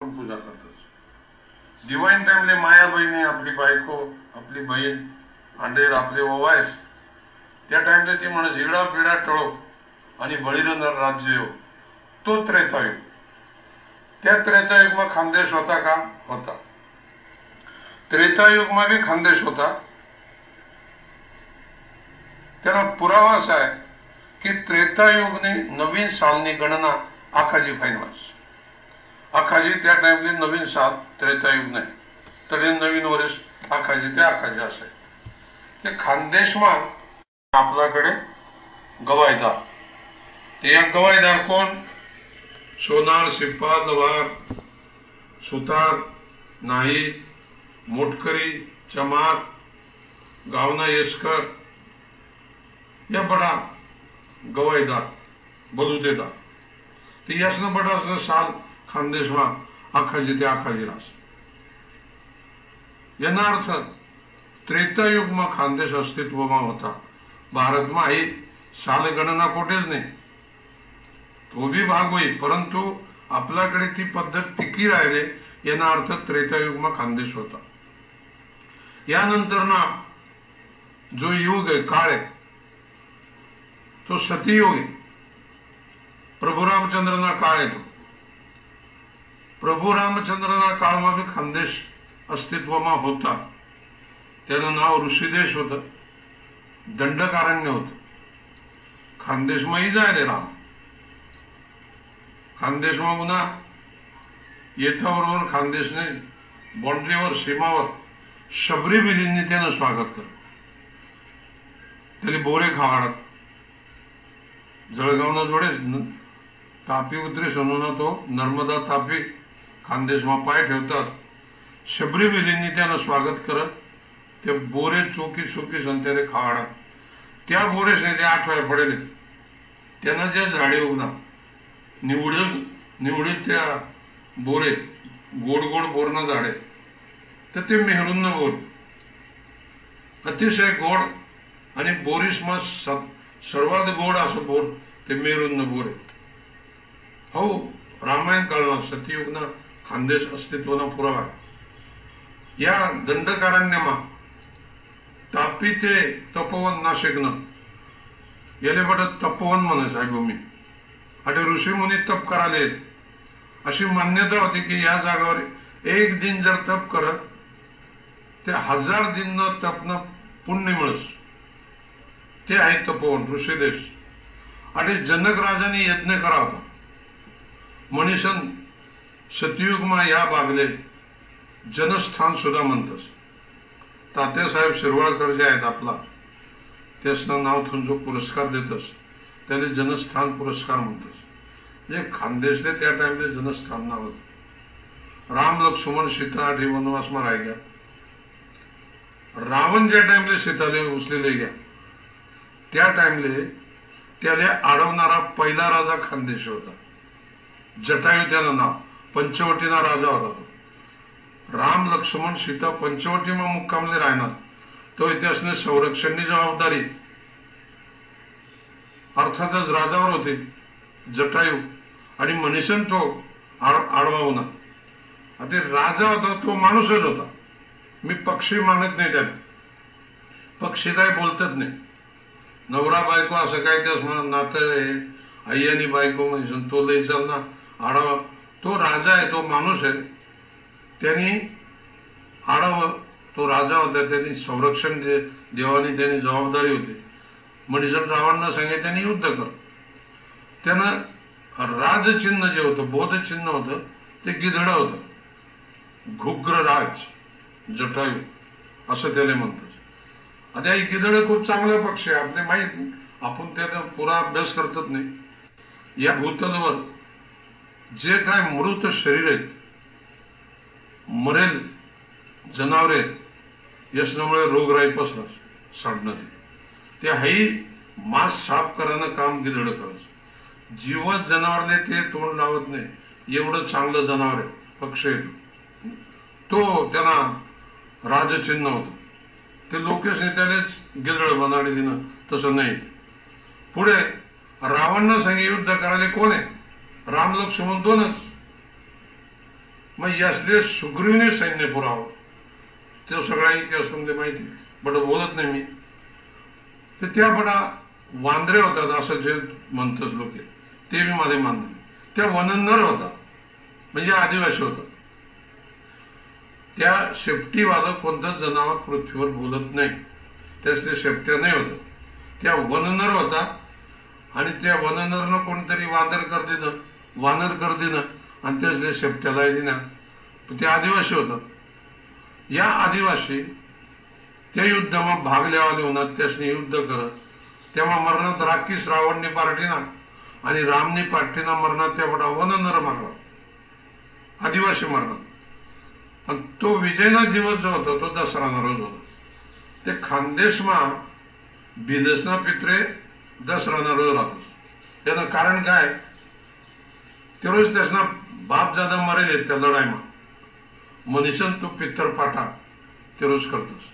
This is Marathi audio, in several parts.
पूजा करतोस. डिवाईन टाइमले माया बहिणी आपली बायको आपली बहीण अंडेर आपले ओवायस त्या टाइमले ती म्हणस हिडा पिडा टळो आणि बळीनंतर राज्य येऊ तो त्रेतायुग. त्या त्रेतायुगमा खानदेश होता का? होता. त्रेतायुगमा बी खानदेश होता. त्याला पुरावा असा आहे की त्रेतायुगनी नवीन सालनी गणना आखाजी फाईन आखाजी त्या टाइमने नवीन साल त्रेतायुग नाही तरी नवीन वर्ष आखाजी ते आखाजी असे. ते खानदेशमान आपल्याकडे गवायदार ते या गवायदार कोण? सोनार सिप्पा नवार सुतार नाही मोटकरी चमार गावना येसकर. या बडा गवायदार बलुतेदार. ते यासनं बडासनं साल खानदेशवा आखाजी ते आखाजीरास એના અર્થ ત્રેતાયુગમાં ખાનદેશ અસ્તિત્વમાં હતા ભારતમાં એ સાલ ગણના કોટે कोठेच नाही. तो भी भाग होई परंतु आपल्याकडे ती पद्धत टिकी राहिले यांना अर्थ त्रेतायुगमा खानदेश होता. यानंतर ना जो युग आहे काळ आहे तो सतीयोग आहे. प्रभू रामचंद्रांना काळ येतो પ્રભુ રામચંદ્રના કાળમાં બી ખાનદેશ અસ્તિત્વમાં હોતા તેનું નામ ઋષિદેશ दंडकारण्य દંડકારણ્ય હોतं ખાનદેશમાંય જાય रे राम. खानदेशમાં पुन्हा येथाबरोबर खानदेशने बाँड्रीवर सीमावर शबरी बिलींनी त्यानं स्वागत केलं. त्याला बोरे खावाडात. जळगावनं जोडे तापी उतरे सोनून तो नर्मदा तापी खानदेशમાં पाय ठेवतात. शबरी त्यांना स्वागत करत ते बोरे चोकी चोकी संत्याने खावाडा त्या बोरेसने ते आठवड्या पडेले. त्यांना जे झाडे उगना निवडून निवडीत त्या बोरे गोड गोड बोरना झाडे. तर ते मेहरून बोर. अतिशय गोड आणि बोरीसमा स- सर्वात गोड असं बोर ते मेरून बोर हो रामायण काळना सतयुगना खानदेश अस्तित्वना पुरावा. या दंडकारण्यમાં तापी ते तपोवन नाशिकनं याले बट तपोवन म्हणे साहेब मी. आणि ऋषीमुनी तप कराले. अशी मान्यता होती की या जागावर एक दिन जर तप करत ते हजार दिन न पुण्य मिळस. ते आहे तपोवन ऋषीदेश. आणि जनक राजाने यज्ञ करावा. म्हणीसन सतयुगमा या बागले जनस्थान सुद्धा म्हणतस. तात्यासाहेब शिरवाळकर जे आहेत आपला त्यासना नाव ठेवून जो पुरस्कार देतस त्याने जनस्थान पुरस्कार म्हणतस. म्हणजे खानदेशले त्या टाइमले जनस्थान नाव होतं. राम लक्ष्मण सीता आठ वनवासमा राह गया रावण ज्या टाइमले सीताले उचलेले गया त्या टाइमले त्याला अडवणारा पहिला राजा खानदेश होता. जटायू त्यानं नाव. पंचवटीना राजा होता तो. राम लक्ष्मण सीता पंचवटीमा मुक्कामले राहणार. तो इतिहासने संरक्षणनी जबाबदारी. अर्थातच राजावर होते. जटायू आणि मनीषन तो आड- आडवा होणार. आता राजा होता तो माणूसच होता. मी पक्षी मानत नाही त्याला. पक्षी काय बोलतच नाही. नवरा बायको असं काय त्यास म्हणा नातं आहे. आई आणि बायको म्हणजे तो लई चालना आडवा तो राजा आहे तो माणूस आहे. त्यांनी आडावं तो राजा होता त्यांनी संरक्षण दे देवानी त्यांनी जबाबदारी होती. मणिसन रावणनं सांगितलं त्यांनी युद्ध कर. त्यानं राजचिन्ह जे होतं बोधचिन्ह होतं ते गिधडं होतं. घुग्र राज जटायू असं त्याला म्हणतात. आता हे गिधड खूप चांगला पक्ष आहे आपले माहीत आपण त्याचा पुरा अभ्यास करतच नाही. या भूतलवर जे काय मृत शरीर आहेत मरेल जनावरे आहेत याच्यामुळे रोगराई पसरस सडणं ते. ते हाही मांस साफ करायनं काम गिधड करायचं. जीवत जनावरले ते तोंड लावत नाही. एवढं चांगलं जनावर आहे पक्ष आहे तो. त्यांना राजचिन्ह होतं. ते लोकेश नेत्यालेच गिधड बनाडी दिनं तसं नाही. पुढे रावणनं सांगे युद्ध करायला कोण आहे? राम लक्ष्मण दोनच. मग यासले सुग्रीवने सैन्य पुरावं. तो सगळा इतिहास तुमले माहिती बट बोलत नाही मी. तर त्या बडा वांद्रे होतात असं जे म्हणतात लोक ते बी माझे मानले त्या वनन्नर होता म्हणजे आदिवासी होता त्या शेपटीवालं कोणतंच जनावर पृथ्वीवर बोलत नाही. त्यास ते शेपट्या नाही होत त्या वननर होता आणि त्या वननरनं कोणतरी वांदर कर दिलं. वानर कर देणं आणि त्याच्या शेपट्याला देणं ते आदिवासी होतात. या आदिवासी त्या युद्धामा भाग लेवाले होणार त्यासनी युद्ध करत तेव्हा मरणात राखीस श्रावणने पार्टीना आणि रामने पार्टीना मरणात त्या बडा वननर मारला. आदिवासी मरणात. पण तो विजयना दिवस जो होता तो दसराना रोज होता. ते खानदेशमा बिलसना पित्रे दसराना रोज राहतो त्यानं कारण काय? ते त्यासना बाप जादा मरेल त्या लढाईमा. मनीसन तू पित्तर पाटा. ते रोज करतोस.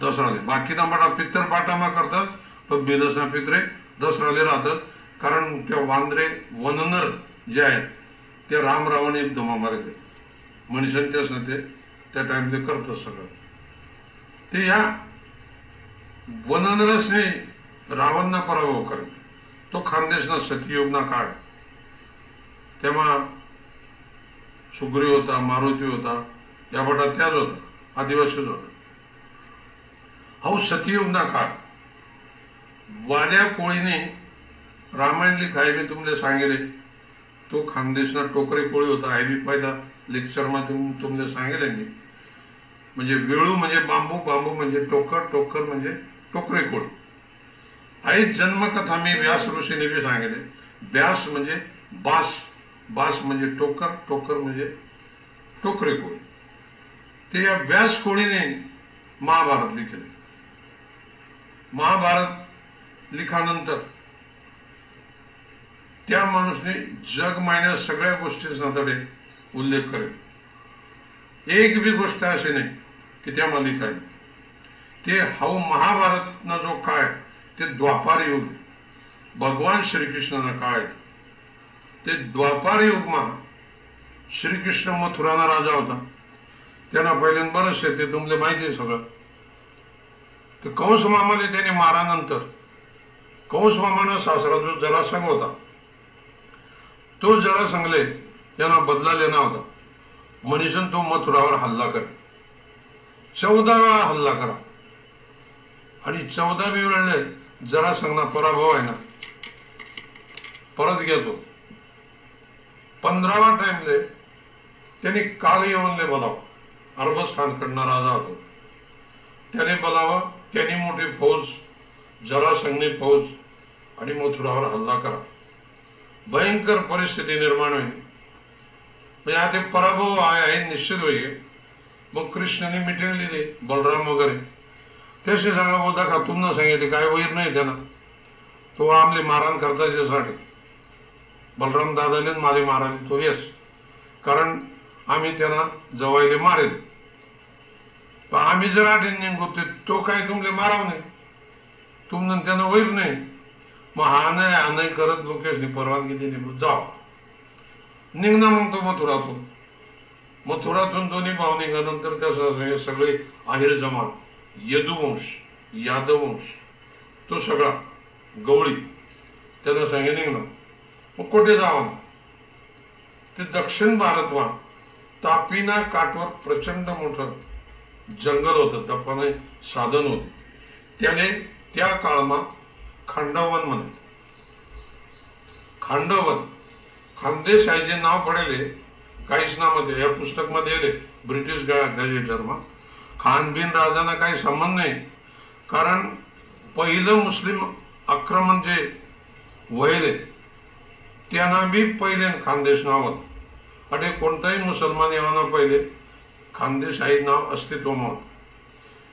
दसराले. बाकी तांबाटा पित्तर पाटामा करतात पण बेदसना पित्रे दसराले राहतात. कारण त्या वांद्रे वननर जे आहेत ते राम रावण धमा मारले मनीसन तेच ना ते त्या टाइम ते करतात सगळं. ते या वननरसने रावणना पराभव करे तो खानदेशना सतयुगना काळ तेव्हा सुग्रीव होता मारुती होता या भटात त्याच होता आदिवासीच होता. हा सतयुगना काळ. वाड्या कोळीने रामायण लिखाय मी तुमले सांगितले. तो खानदेशना टोकरे कोळी होता आय बी पायदा लेक्चर तुम तुमले सांगितले मी. म्हणजे वेळू म्हणजे बांबू बांबू म्हणजे टोकर टोकर म्हणजे टोकरे कोळी. आई जन्मकथा मी व्यास ऋषीने बी सांगितले. व्यास म्हणजे बास. बास म्हणजे टोकर टोकर म्हणजे टोकरे कोळी. ते या व्यास कोळीने महाभारत लिखले महाभारत लिखानंतर त्या माणूसने जग मायन्या सगळ्या गोष्टींचा तडे उल्लेख करेल. एक बी गोष्ट अशी नाही की त्या लिखाय ते हाऊ महाभारतनं जो काळ आहे ते द्वापार युग भगवान श्रीकृष्णाना काळ आहे. ते द्वापार युगमा श्रीकृष्ण मथुराना राजा होता. त्यांना पहिल्यांदा बरंच ते तुमले माहिती आहे सगळं. तर कंस मामाले त्याने मारानंतर कंस मामानं सासरा जो जरासंघ होता तो जरासंघले यांना बदला लेना होता. मनीषन तो मथुरावर हल्ला करे चौदा वेळा हल्ला करा आणि चौदावी वेळेला जरासंघना पराभव आहे ना परत घेतो पंधरावा टाइमले त्यांनी काल येऊनले बोलाव. अरबस्थानकडनं राजा होतो. त्याने बोलावं त्यांनी मोठी फौज जरा फौज आणि मथुरावर हल्ला करा. भयंकर परिस्थिती निर्माण होईल. म्हणजे आता ते पराभव आहे आहे निश्चित होईल. मग कृष्णाने मिटिंग लिहिली बलराम वगैरे. त्याशी सांगा बोलता का तुमनं सांगितले काय वैर नाही त्यांना. तो आमले मारहाण करता त्याच्यासाठी. बलराम दादाने माले मारावे तो येस. कारण आम्ही त्यांना जवायले मारेल. पण आम्ही जर आठवण निघतो तो काय तुमले माराव नाही. तुमनं त्यांना वैर नाही. मग हा नाही हा नाही करत लोकेशने परवानगी दिली जाव. निघणं मग तो मथुरातून. मथुरातून दोन्ही भाव निघाल्यानंतर त्या सगळे आहिर जमात यदुवंश यादववंश तो सगळा गवळी त्यानं सांगे निघणं मग कुठे जावं ते दक्षिण भारतमा तापीना काठवर प्रचंड मोठं जंगल होतं. दफाने साधन होते. त्याने त्या काळमा खांडवन म्हणत खांडवन. खानदेश नाव पडेले. काहीच नामध्ये या पुस्तकमध्ये ब्रिटिश गॅजेटरमा खानबीन राजांना काही संबंध नाही. कारण पहिलं मुस्लिम आक्रमण जे वहिले त्यांना बी पहिले खानदेश नाव होत. अटे कोणताही मुसलमान यावाना पहिले खानदेश आहे नाव अस्तित्व होत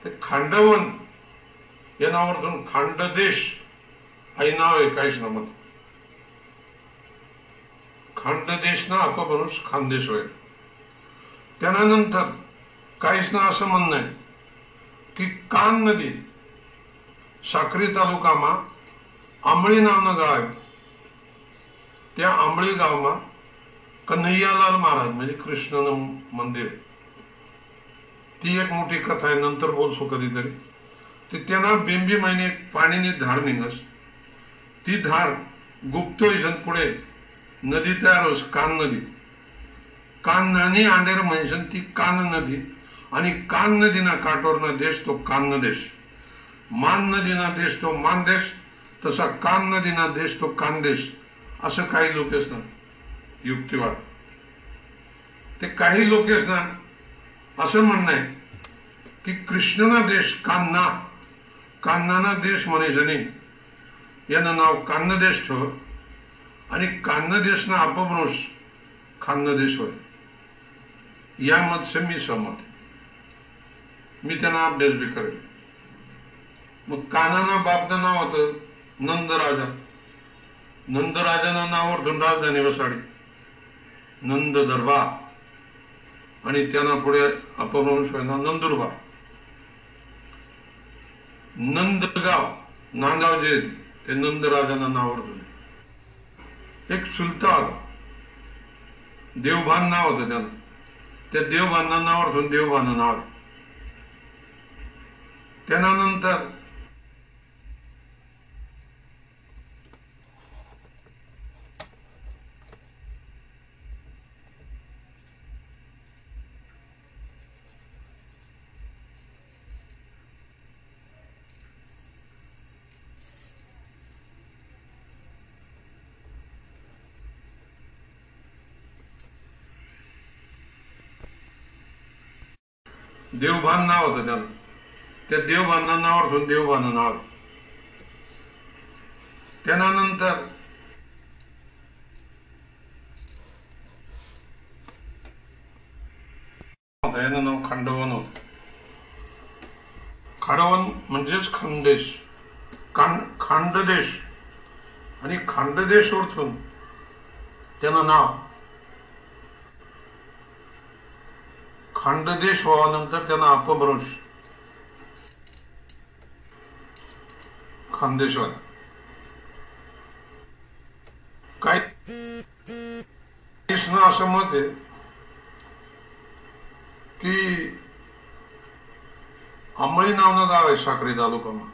ते खांडवन या नावावरतून खांडदेश आई नाव आहे काहीच नमत खांडदेश ना अपभ्रंश खानदेश होईल. त्यानंतर काहीच ना असं म्हणणं आहे की कान नदी साक्री तालुकामा आंबळी नावनं गाव आहे. त्या आंबळी गावमा कन्हैयालाल महाराज म्हणजे कृष्ण मंदिर. ती एक मोठी कथा आहे नंतर बोलसो कधीतरी. ते त्यांना बिंबी महिने पाणीनी धार निघस. ती धार गुप्त होईसन पुढे नदी तयार होस कान नदी. कान नानी आंडेर म्हणशन ती कान नदी. आणि कान नदीना काठोरना देश तो कान देश मान नदीना देश तो मान देश तसा कान नदीना देश तो कानदेश असं काही लोकेस ना युक्तिवाद. ते काही लोकेस ना असं म्हणणं आहे की कृष्णना देश कान्ना कान्नाना देश म्हणायचं यानं नाव कान्न देश ठेव. आणि कान्न देशना अपभ्रंश खान्न देश होय. या मतसे मी सहमत मी त्यांना अभ्यास बी करेल मग कानाना बापनं नाव होतं नंदराजा. नंदराजानं नावावर राजधानी वसाडी नंद दरबार. आणि त्यांना पुढे अपभ्रंश नंदुरबार. नंदगाव नांदगाव जे आहे ते नंदराजांना नाव दिले एक चुलता होता. देवभान नाव होतं त्याला त्या देवभांना नावावर देवभान नाव आहे. त्यानंतर देवभान नाव होतं त्याला त्या देवभाना नावावर ठेवून देवभान नाव. त्यानंतर यानं नाव खांडवन होत. खांडवन म्हणजेच खानदेश खांड खांडदेश. आणि खांडदेश ओळखून त्यानं नाव खांडदेश व्हावानंतर त्यांना अपभ्रंश खानदेशवर काय कृष्ण असं मत आहे की अंबळी नावनं गाव आहे साखरे तालुकामा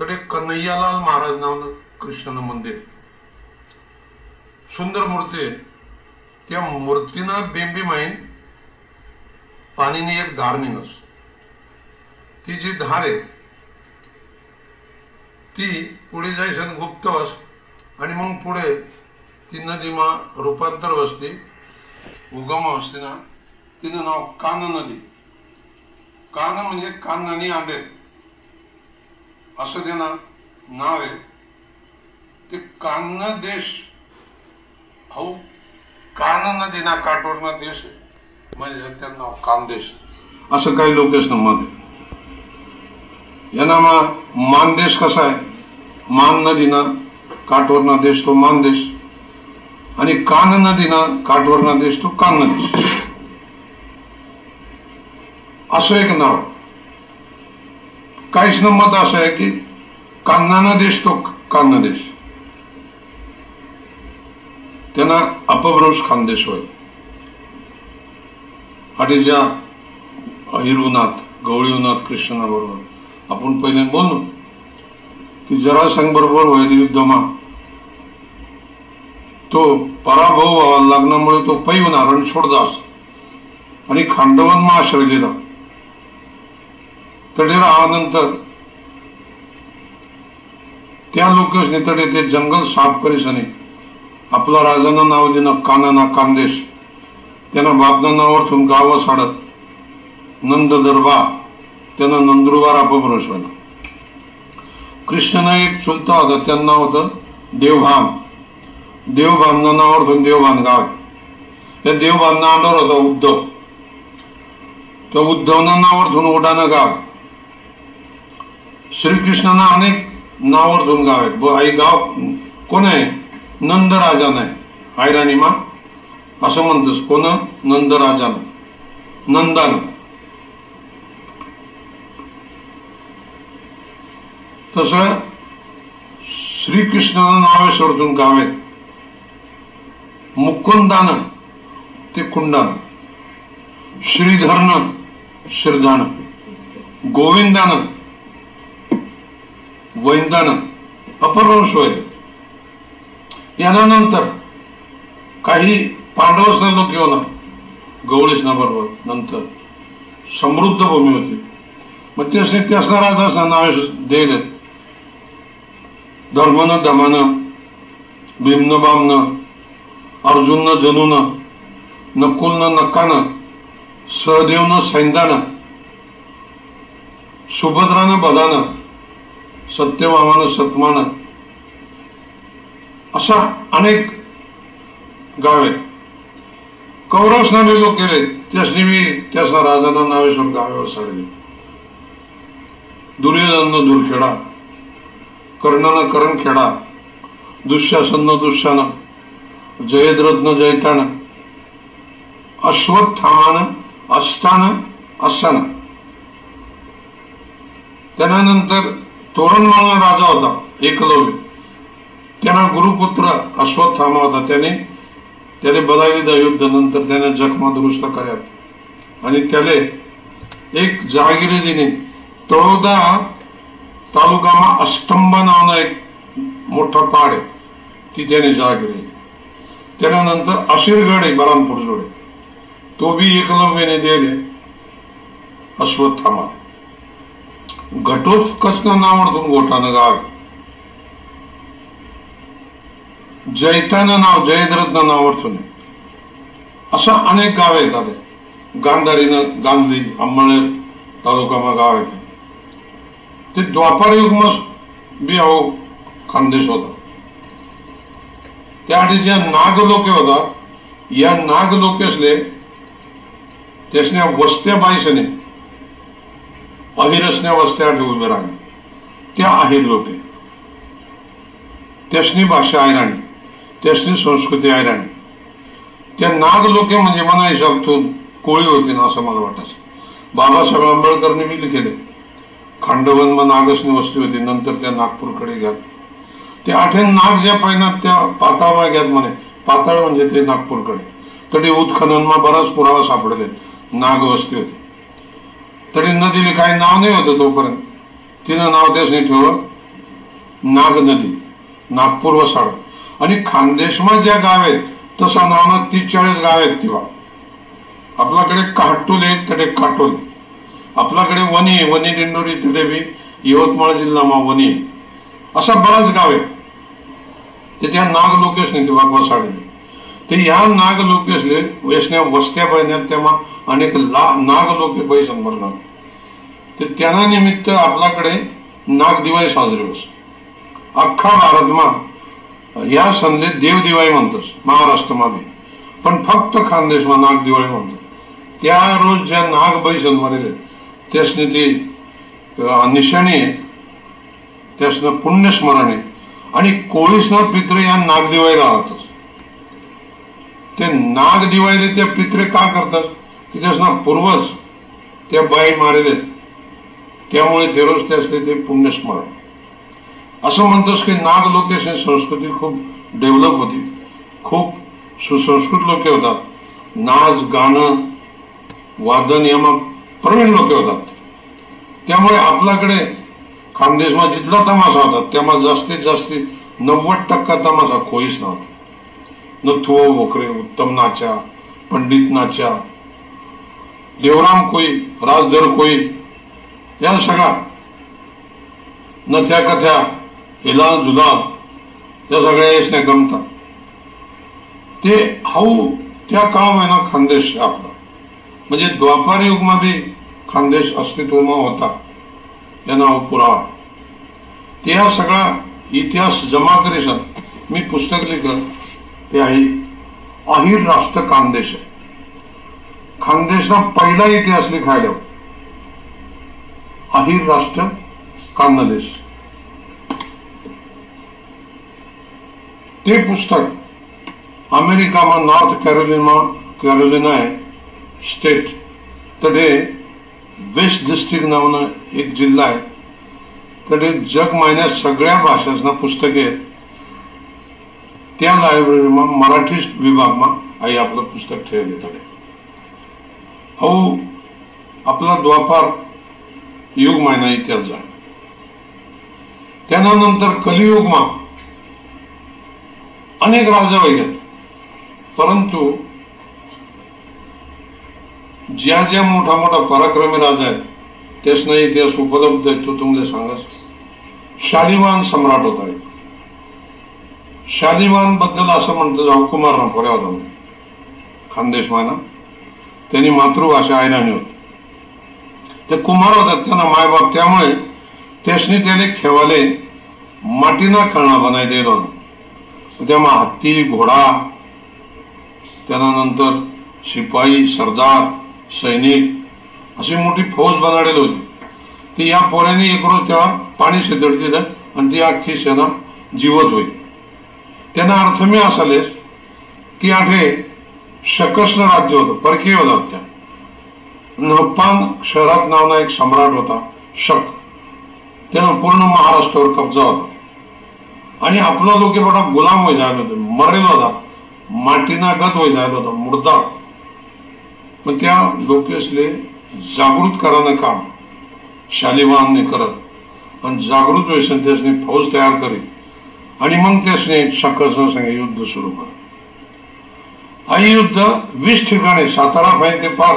तर ते कन्हैयालाल महाराज नावनं कृष्ण मंदिर सुंदर मूर्ती आहे. त्या मूर्तीनं बेंबी माहीन पाणीनी एक धार निघस ती जी धार आहे ती पुढे जायसन गुप्तवस आणि मग पुढे ती नदीमा रूपांतर वसती उगम असते ना तिचं नाव कान नदी. कान म्हणजे काननी आंबे. असं त्यांना नाव आहे. ते कान देश. हो कान नदीना काठोरना देश आहे. म्हणजे त्यांना कानदेश असं काही लोकेश मत आहे यांना मानदेश कसा आहे? मान नदीना काठवरना देश तो मानदेश. आणि कान नदीना काठवरना देश तो कान देश. असं एक नाव. आहे. काहीच मत असं आहे की कान्नाना देश तो कान्न देश. त्यांना अपभ्रंश खानदेश होय. आणि ज्या हिरवनाथ गवळीवनाथ कृष्णा बरोबर आपण पहिले बोललो की जरासंग बरोबर व्हायला युद्धमा तो पराभव व्हावा लग्नामुळे तो पैवणार आणि सोडदास आणि खांडवन आश्रय दिला तडे राहानंतर त्या लोकेशने तडे ते जंगल साफ करीसने आपला राजानं नाव दिनं कानाना कांदेश त्यांना बापना थुंकावं गाव साडत नंद दरबार त्यानं नंदुरबार अपभ्रंश व्हायला. कृष्णानं एक चुलता होता त्यांना नाव होतं देवभान. देवभाननं नावावर ठेवून देवभान गाव आहे. त्या देवभानना अंडर होता उद्धव. त्या उद्धवनं नावावर ठेवून उडाणं गाव श्रीकृष्णांना अनेक नावावर धुन गाव आहेत. आई गाव कोण आहे? नंदराजा नाही आहे आयराणीमा असं म्हणतोस. कोण? नंदराजान. नंदान. तस श्रीकृष्णानं नावे सोडतून गाव आहेत मुकुंदानं ते कुंडान. श्रीधरन श्रीधानं गोविंदान वैंदान. अपरवंश व्हायचं यानंतर काही पांडवसना लोक घेऊन ना गवळीसना बरोबर नंतर. समृद्ध भूमी होती. मग ते त्यासना राजा असं नावे धर्मनं दमानं भीमनं बामनं अर्जुननं जनुनं नकुलनं नक्कानं सहदेवनं सैंदानं सुभद्रानं बदानं सत्यवामानं सतमानं अशा अनेक गावे. कौरवसना लोक केले त्यासनी मी त्यासना राजांना नावे गावे गावेवर दुर्योधन दुर्योधननं दुर्खेडा कर्णनं करणखेडा दुःशासन दुःशान जयद्रथनं जयतान अश्वत्थामानं अस्तानं अस्सानं त्यानंतर तोरणमाळला राजा होता एकलव्य. त्यांना गुरुपुत्र अश्वत्थामा होता त्याने त्याने बदायलीदा युद्ध नंतर त्याने जखमा दुरुस्त कराव्यात आणि त्याले दिली. જહાગીરજીને तालुकामा अस्तंभ અસ્તંભા एक मोठा पाड आहे. ती त्याने જહાગીરી त्यानंतर अशिरगड आहे बरामपूर जोडे. तो बी एकलव्यने दिले अश्वत्थामा. घटोत्कचनं नावडतून गोठानं गाव. जैतान नाव जयद्रथनं नावार्थून अशा अनेक गाव आहेत आता गांधारीनं गांधी अंबळनेर तालुकामा गाव आहे ते द्वापार युगमस बी अहो खानदेश होता. त्यासाठी ज्या नागलोके होता या नागलोकेसले त्यासने वस्त्या बाईसने अहिरसण्या वस्त्या ठेवून राहणे त्या आहेर लोके. त्यासनी भाषा आहे राणी. त्यासनी संस्कृती आहे राणी. त्या नाग लोके म्हणजे मना हिशोबतून कोळी होती ना असं मला वाटायचं. बाबासाहेब आंबेडकरने बी केले खांडवन मग नागसनी वस्ती होती नंतर त्या नागपूरकडे घ्या. ते आठे नाग ज्या पाहिनात त्या पाताळमा घ्यात म्हणे. पाताळ म्हणजे ते नागपूरकडे. तरी उत्खननमा बराच पुरावा सापडले. नाग वस्ती होती. तरी नदीला काही नाव नाही होतं तोपर्यंत. तिनं नाव त्याच नाही ठेवलं. नाग नदी नागपूर वसाड आणि खानदेशमा ज्या गाव आहेत तसा नावानं तीस चाळीस गाव आहेत किंवा आपल्याकडे काटोले तडे काटोले. आपल्याकडे वनी आहे वनी दिंडोरी तिथे बी यवतमाळ जिल्हामा वनी आहे. असा बराच गाव आहे. ते त्या नाग लोकेश नाही ते वाघवासाडे ते ह्या नाग लोकेसले वेसण्या वस्त्या बळण्यात तेव्हा अनेक ला नाग लोके पैसा मरणार ते त्यांना निमित्त आपल्याकडे नाग दिवाळी साजरी होस अख्खा भारतमा या संधे देव दिवाळी म्हणतोस महाराष्ट्रमा बी पण फक्त खानदेशमा नाग दिवाळी म्हणतो. त्या रोज ज्या नाग बैसन मरेले त्यासने ती निशाणी आहे त्यासनं पुण्यस्मरण आहे आणि कोळीसनं पित्र या नाग दिवाळीला ते नाग त्या पित्रे का करतात? की त्यासना पूर्वज त्या बाई मारेले त्यामुळे ते रोज त्यासले ते पुण्यस्मरण. असं म्हणतोस की नाग लोकेशन संस्कृती खूप डेव्हलप होती. खूप सुसंस्कृत लोक होतात. नाच गाणं वादन यमक प्रवीण लोक होतात. त्यामुळे आपल्याकडे खानदेशमा जिथला तमाशा होता तेव्हा जास्तीत जास्त नव्वद टक्का तमाशा खोईच नव्हता. नथुओ भोकरे उत्तम नाच्या पंडित नाच्या देवराम कोई राजधर कोई या सगळ्या नथ्या कथ्या हिला जुदा या सगळ्या यशने गमतात. ते हाऊ त्या काम आहे ना खानदेश आपला. म्हणजे द्वापार युगमा बी खानदेश अस्तित्वमा होता. या नाव पुरावा. त्या सगळा इतिहास जमा करीसन मी पुस्तक लिखत ते आहे अहिर राष्ट्र खानदेश. आहे खानदेशना पहिला इतिहास लिखायला अहिर राष्ट्र खानदेश. ते पुस्तक अमेरिका मा नॉर्थ कॅरोलिना कॅरोलिना आहे स्टेट. तडे वेस्ट डिस्ट्रिक्ट नावनं एक जिल्हा आहे. तडे जगमायन्या सगळ्या भाषासना पुस्तके आहेत. त्या लायब्ररी मराठी विभाग मा आई आपलं पुस्तक ठेवले तडे. हो आपला द्वापार युग मायना इतिहास आहे त्यानंतर कलियुग मा अनेक राजा होईल परंतु ज्या ज्या मोठा मोठा पराक्रमी राजा आहेत त्यासना इतिहास उपलब्ध आहे तो तुम्हाला सांगा शालिवान सम्राट होता आहे शालिवानबद्दल असं म्हणतं जाऊ कुमार ना पोऱ्या होता खानदेश माना त्यांनी मातृभाषा आयनानी होती. ते कुमार होतात त्यांना मायबाप त्यामुळे त्यासनी त्याने खेवाले माटीना खेळणा बनाय दिला ना त्यामुळे हत्ती घोडा त्यानंतर शिपाई सरदार सैनिक अशी मोठी फौज बनाडेली होती. ती या पोऱ्याने एक रोज तेव्हा पाणी शिदड दिलं आणि ती अख्खी सेना जीवत होईल. त्यांना अर्थ मी असालेच की आठे शकस्न राज्य होतं परकीय होता त्या. नप्पान शहरात नावना एक सम्राट होता शक. त्यानं पूर्ण महाराष्ट्रावर कब्जा होता. आणि आपला लोक मोठा गुलाम होई जायला होते. मरेल होता. माटीना गत होई जायला होता. मुडदा पण त्या लोकेसले जागृत करानं काम. शालिवानने करत. आणि जागृत व्हायचं त्यासनी फौज तयार करी. आणि मग त्यासने शक्कसनं सांगे युद्ध सुरू कर. आणि युद्ध वीस ठिकाणी सातारा फाय ते पार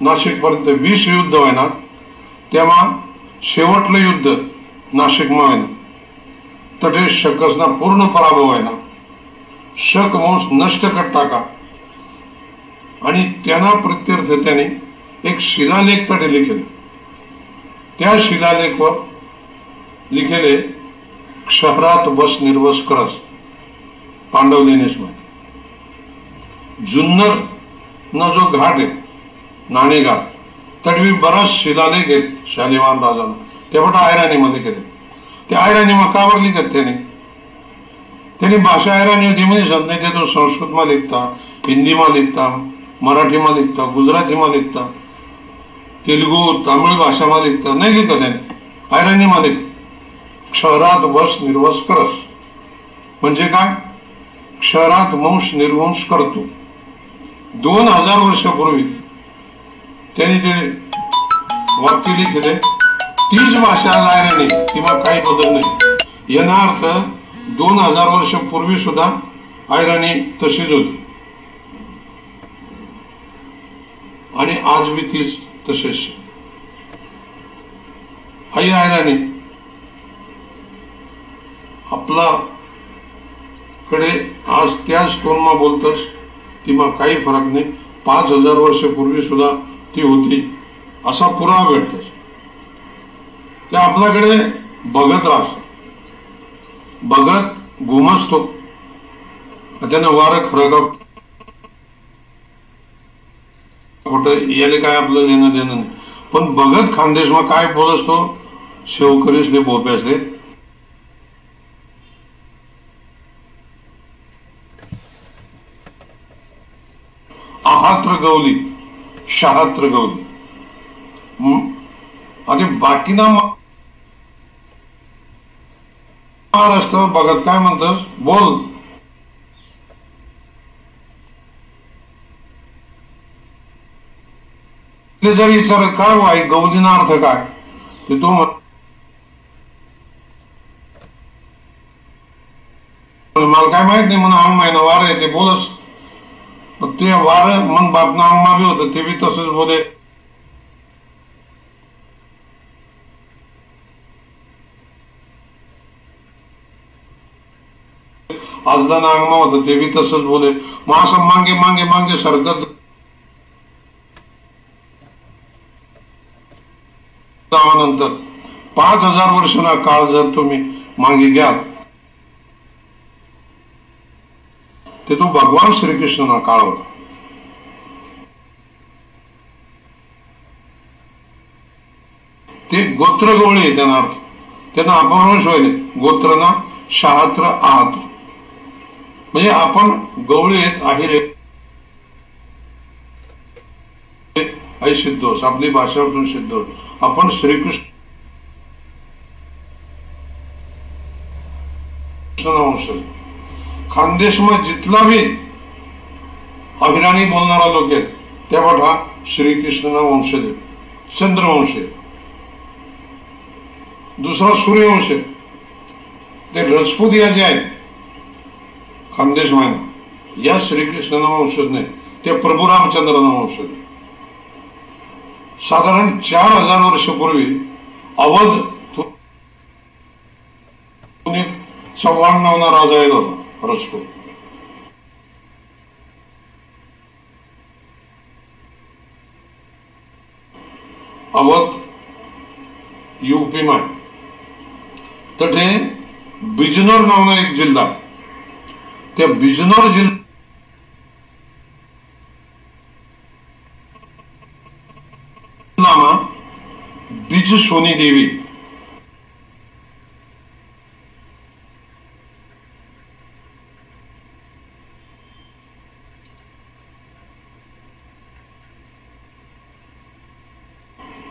नाशिकपर्यंत वीस युद्ध व्हायना तेव्हा शेवटलं युद्ध नाशिक व्हायना. तटे शकसना पूर्ण पराभव व्हायना शक वंश नष्ट कर टाका आणि त्यांना प्रत्यर्थ त्याने एक शिलालेख तडेले लिखले त्या शिलालेखवर लिखेले शहरात बस निर्वस करस पांडव लेनेस जुन्नर न जो घाट आहे नाणेघाट तडवी बराच शिलालेख आहेत शालिवान राजानं. तेवढा पण आयराणीमध्ये केले. ते आयराणी मकावर लिखत त्याने? त्यांनी भाषा आयराणी होती म्हणजे समज नाही ते तो संस्कृतमा लिखता हिंदीमा लिखता मराठीमा लिखता गुजरातीमा लिखता तेलुगू तामिळ भाषामा लिखता नाही लिखत त्याने. आयराणीमा लिख. शहरात वश निर्वस करस. म्हणजे काय? शहरात वंश निर्वंश करतो. दोन हजार वर्षापूर्वी त्यांनी ते वाक्य लिखले तीच भाषा आयराणी किंवा काही बदल नाही. याचा अर्थ दोन हजार वर्षापूर्वी सुद्धा आयराणी तशीच होती. आणि आज बी तीच तसेच आई आयराणी आपला कडे आज त्याच टोनमा बोलतस ती मग काही फरक नाही. पाच हजार वर्षापूर्वी सुद्धा ती होती. असा पुरावा भेटतस. ते आपल्याकडे बघत राहतो बघत घुमसतो. त्यानं वारं खरं का खोटं काय आपलं लेणं देणं नाही. पण बघत खानदेश मग काय बोल असतो शेवकरीसले बोप्यासले. आहात्र गवली शहात्र गवली. आणि बाकीना महाराष्ट्र बघत काय म्हणतस? बोल. ते जर विचार काय हो वाई गौदीना अर्थ काय? ते तो म्हण- मला काय माहीत नाही म्हणून अंग महिना वार आहे ते बोलस पण ते वार मन बापना अंगमा बी होतं ते बी तसंच बोले. आजदाना अंगमा होतं ते बी तसंच बोले. मग असं मांगे मांगे मांगे सरकत जावानंतर पाच हजार वर्षांना काळ जर तुम्ही मागे घ्या ते तो भगवान श्रीकृष्णना काळ होता. ते गोत्र गोळी आहे त्यांना त्यांना अपभ्रंश व्हायले गोत्रना शहात्र आहात म्हणजे आपण गवळी आहेत आहे. आई सिद्ध आपली भाषेवरतून सिद्ध आपण श्रीकृष्ण वंश. आहे. खानदेश भी अभिराणी बोलणारा लोक आहेत त्या पाठा श्रीकृष्ण श्रीकृष्णना वंशज चंद्रवंश दुसरा सूर्यवंश ते रजपूत या जे आहेत खानदेश मायना या श्रीकृष्ण वंशज नाही. ते प्रभू रामचंद्र वंशज औषध साधारण चार हजार वर्षपूर्वी अवध चव्हाण नावना राजा येत होता रचतो अवध यूपी माय. तर बिजनोर नावना एक जिल्हा आहे. त्या बिजनोर जिल्हा बीज सोनी देवी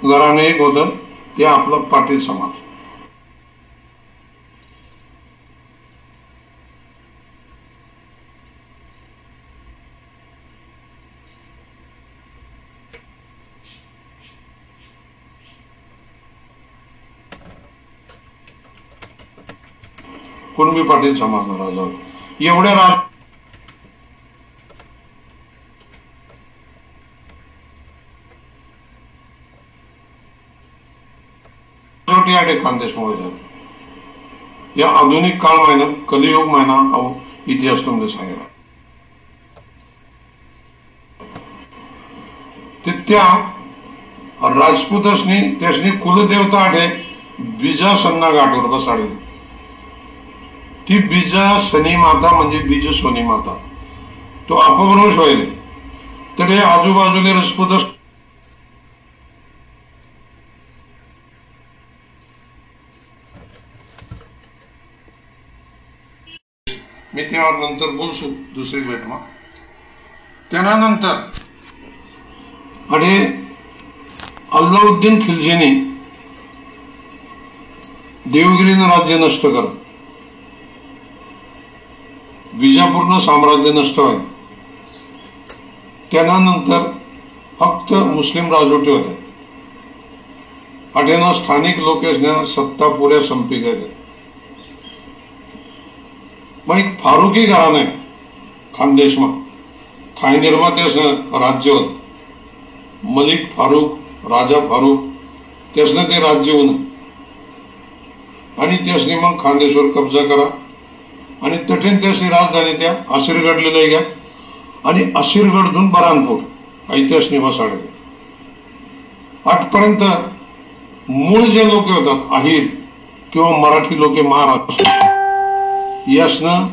घराने एक होतं ते आपलं पाटील समाज कुणबी पाटील समाज राजा एवढे एवढ्या राज खानदेश आडे या आधुनिक काळ महिना कलियुग महिना अहो इतिहास तुमने सांगितला. ते त्या राजपूतसनी त्यासनी कुलदेवता आठे बीजा सन्ना गाठवर बसाडली. ती बीजा सनी माता म्हणजे बीज सोनी माता. तो अपभ्रंश होईल. तर हे आजूबाजूने राजपूतस मी तेव्हा नंतर बोलसू दुसरी भेटमा त्यानंतर अडे अल्लाउद्दीन खिलजीने देवगिरीनं राज्य नष्ट कर. विजापूरनं साम्राज्य नष्ट व्हायला. त्यानंतर फक्त मुस्लिम राजवटी होत्या. अटेनं स्थानिक लोकेशनं सत्ता पुऱ्या संपी गेल्या. मग एक फारुकी घराणं आहे खानदेशमा थाय निर्मात्यासनं राज्य होत. मलिक फारूक राजा फारूक त्यासनं ते राज्य होणं. आणि त्यासनी मग खानदेशवर कब्जा करा. आणि तठीन त्याची राजधानी त्या आशिरगडले घ्या आणि आशिरगडतून बरानपूर ऐतिहासिक बसाडले आठपर्यंत मूळ जे लोक होतात आहिर किंवा मराठी लोके महाराष्ट्र यासनं